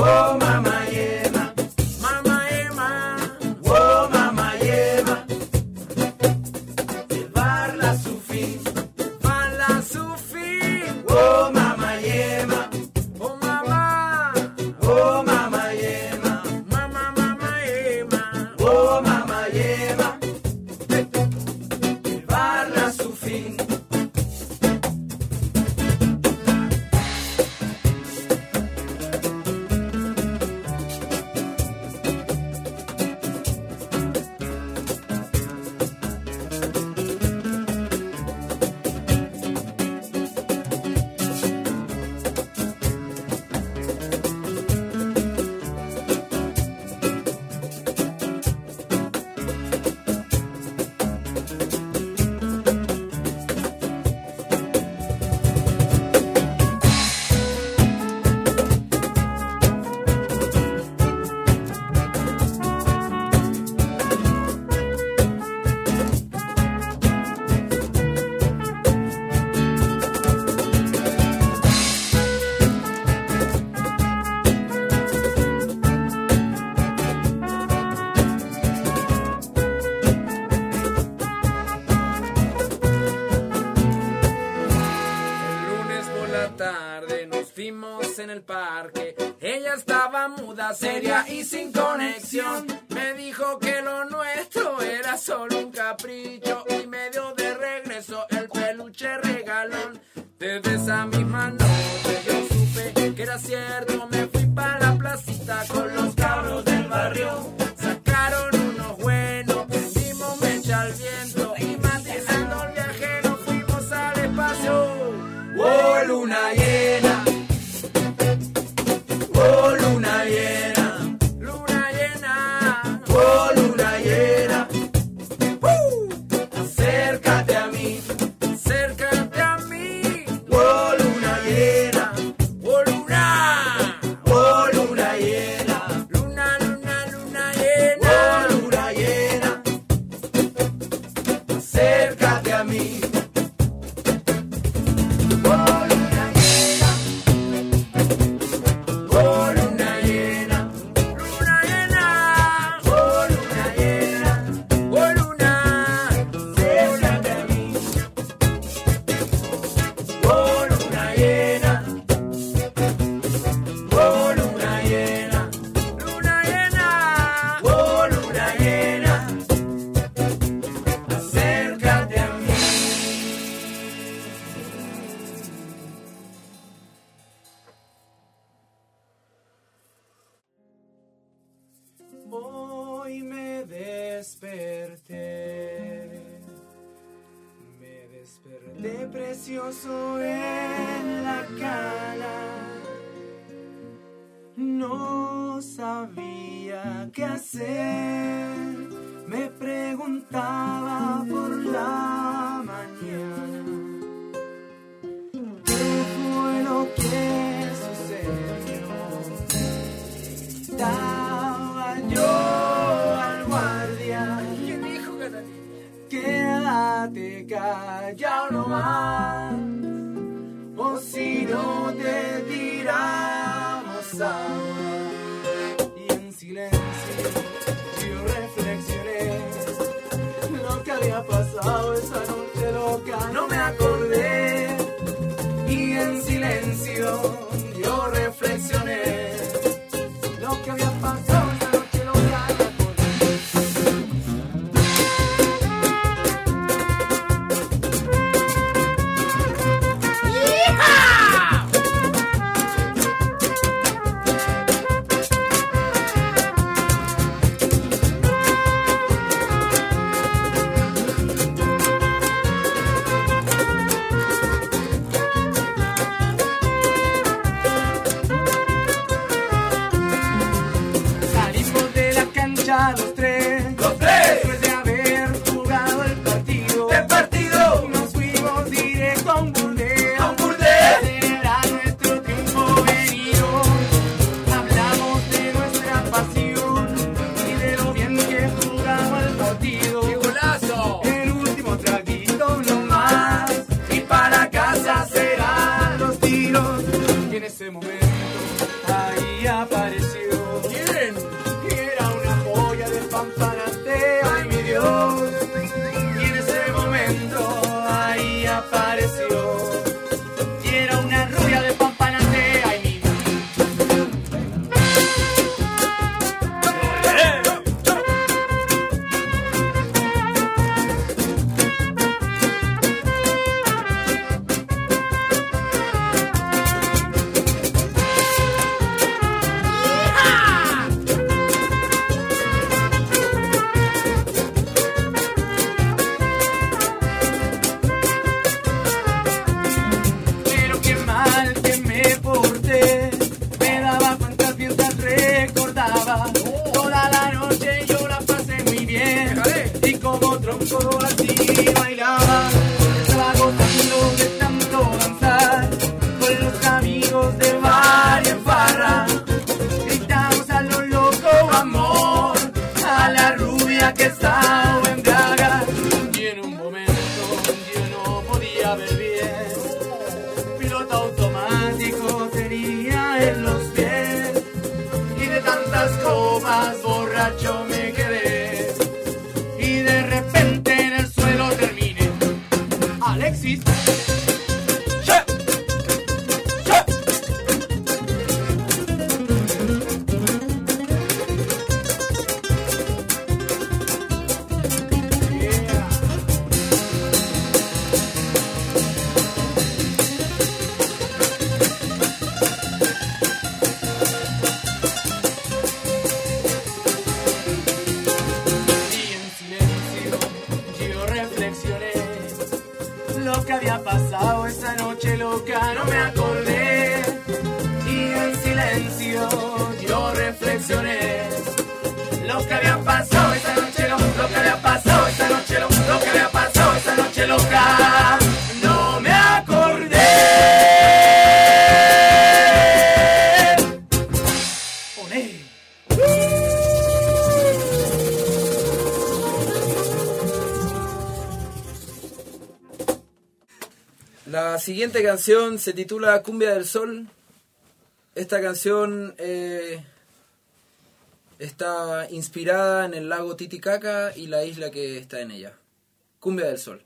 Oh, mama. muda, seria y sin conexión. Me dijo que lo nuestro era solo un capricho y me dio de regreso el peluche regalón. Desde esa misma noche yo supe que era cierto, me fui para la placita con los cabros del barrio. Sacaron unos buenos, prendimos mecha al viento y matizando el viaje nos fuimos al espacio. Oh, luna yeah. No sabía qué hacer, me preguntaba por la mañana. ¿Qué fue lo que sucedió? Estaba yo al guardia. ¿Quién dijo que Quédate callado nomás, o si no te digo y en silencio yo reflexioné lo que había pasado esa noche. a los tres. como tronco así. siguiente canción se titula Cumbia del Sol. Esta canción eh, está inspirada en el lago Titicaca y la isla que está en ella. Cumbia del Sol.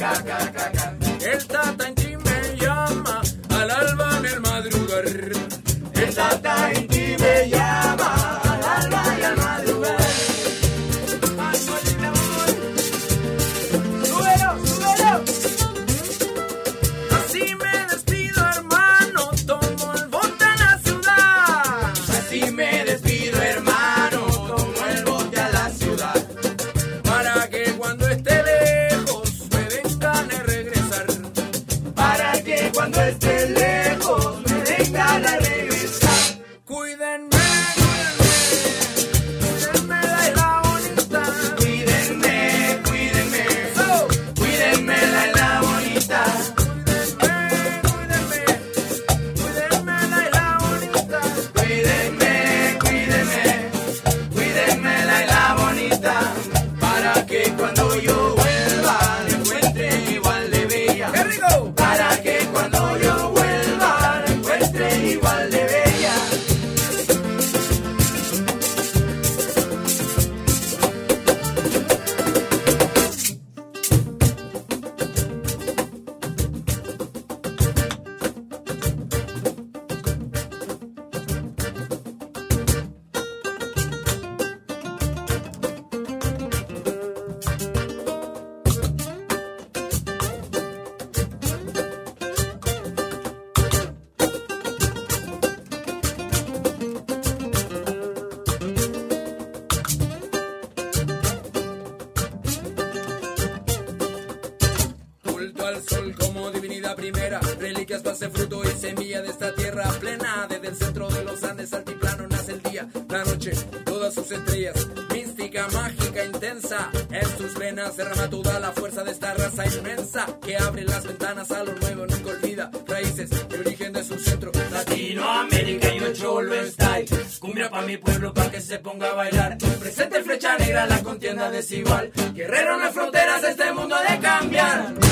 ga, ga, ga. grandes altiplano nace el día, la noche, todas sus estrellas, mística, mágica, intensa, en sus venas derrama toda la fuerza de esta raza inmensa que abre las ventanas a lo nuevo, nunca olvida raíces, el origen de su centro, Latinoamérica y un cholo style, cumbia pa' mi pueblo pa' que se ponga a bailar, presente flecha negra, la contienda desigual, guerrero las fronteras, este mundo ha de cambiar.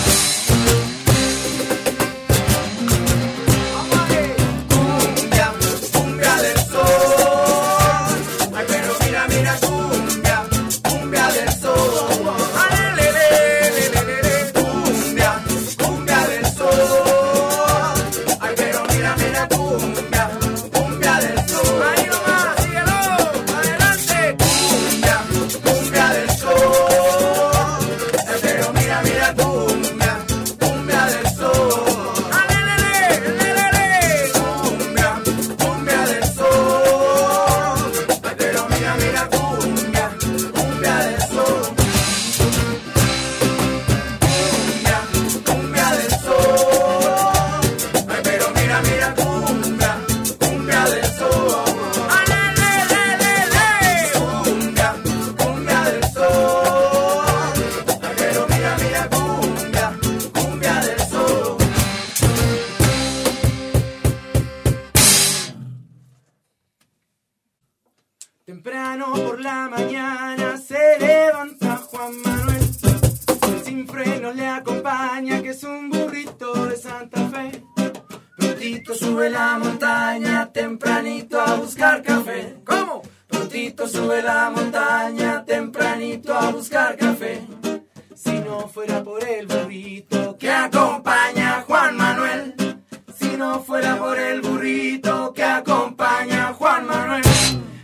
no fuera por el burrito que acompaña a Juan Manuel,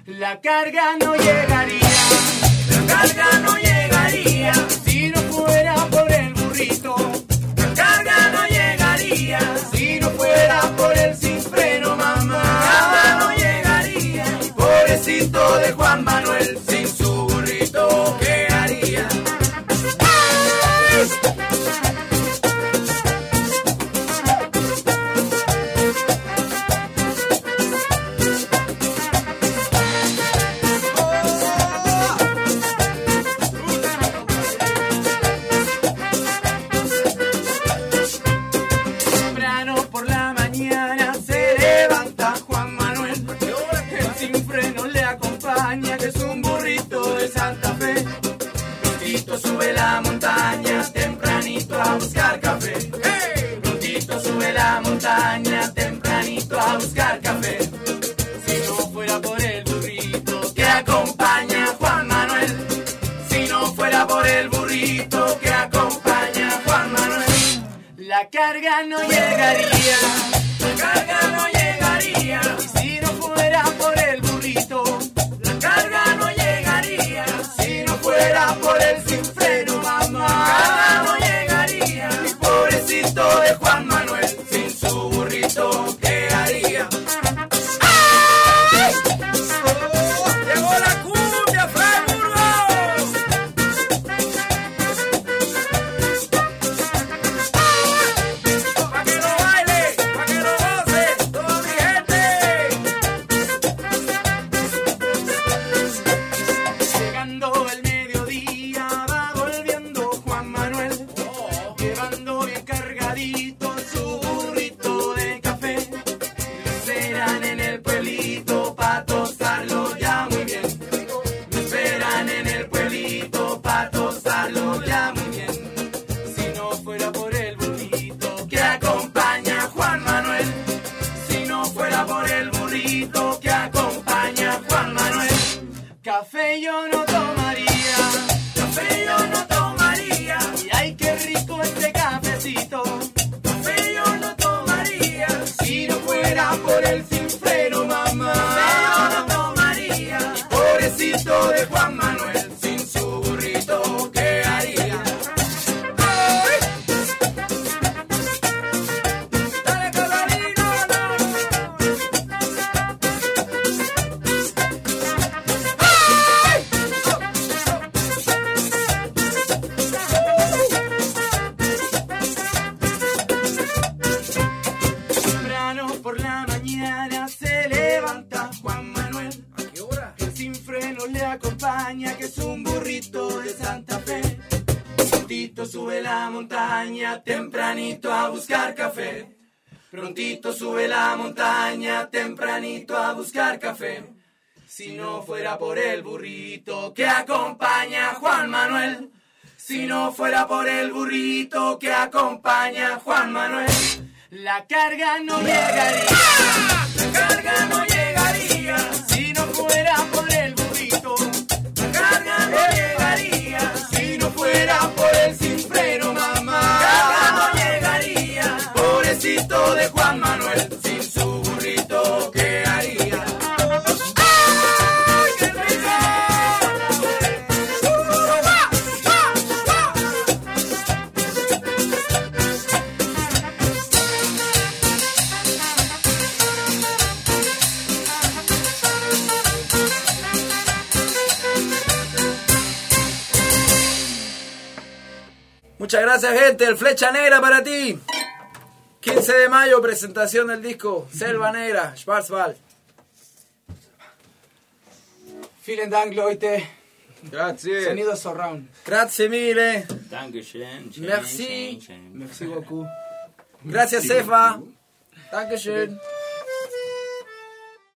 la carga no llegaría, la carga no llegaría, si no fuera por el burrito, la carga no llegaría, si no fuera por el sin freno, mamá, la carga no llegaría, pobrecito de Juan Manuel. cargadito. Aquaman sube la montaña, tempranito a buscar café. Si no fuera por el burrito que acompaña a Juan Manuel. Si no fuera por el burrito que acompaña a Juan Manuel. La carga no llegaría. La carga no llegaría. Muchas gracias, gente. El Flecha Negra para ti. 15 de mayo, presentación del disco Selva Negra, Schwarzwald. Vielen Dank, Leute. Grazie. Sonido surround. Grazie mille. Dankeschön. schön, Merci. Merci beaucoup. Gracias, Sefa. Dankeschön.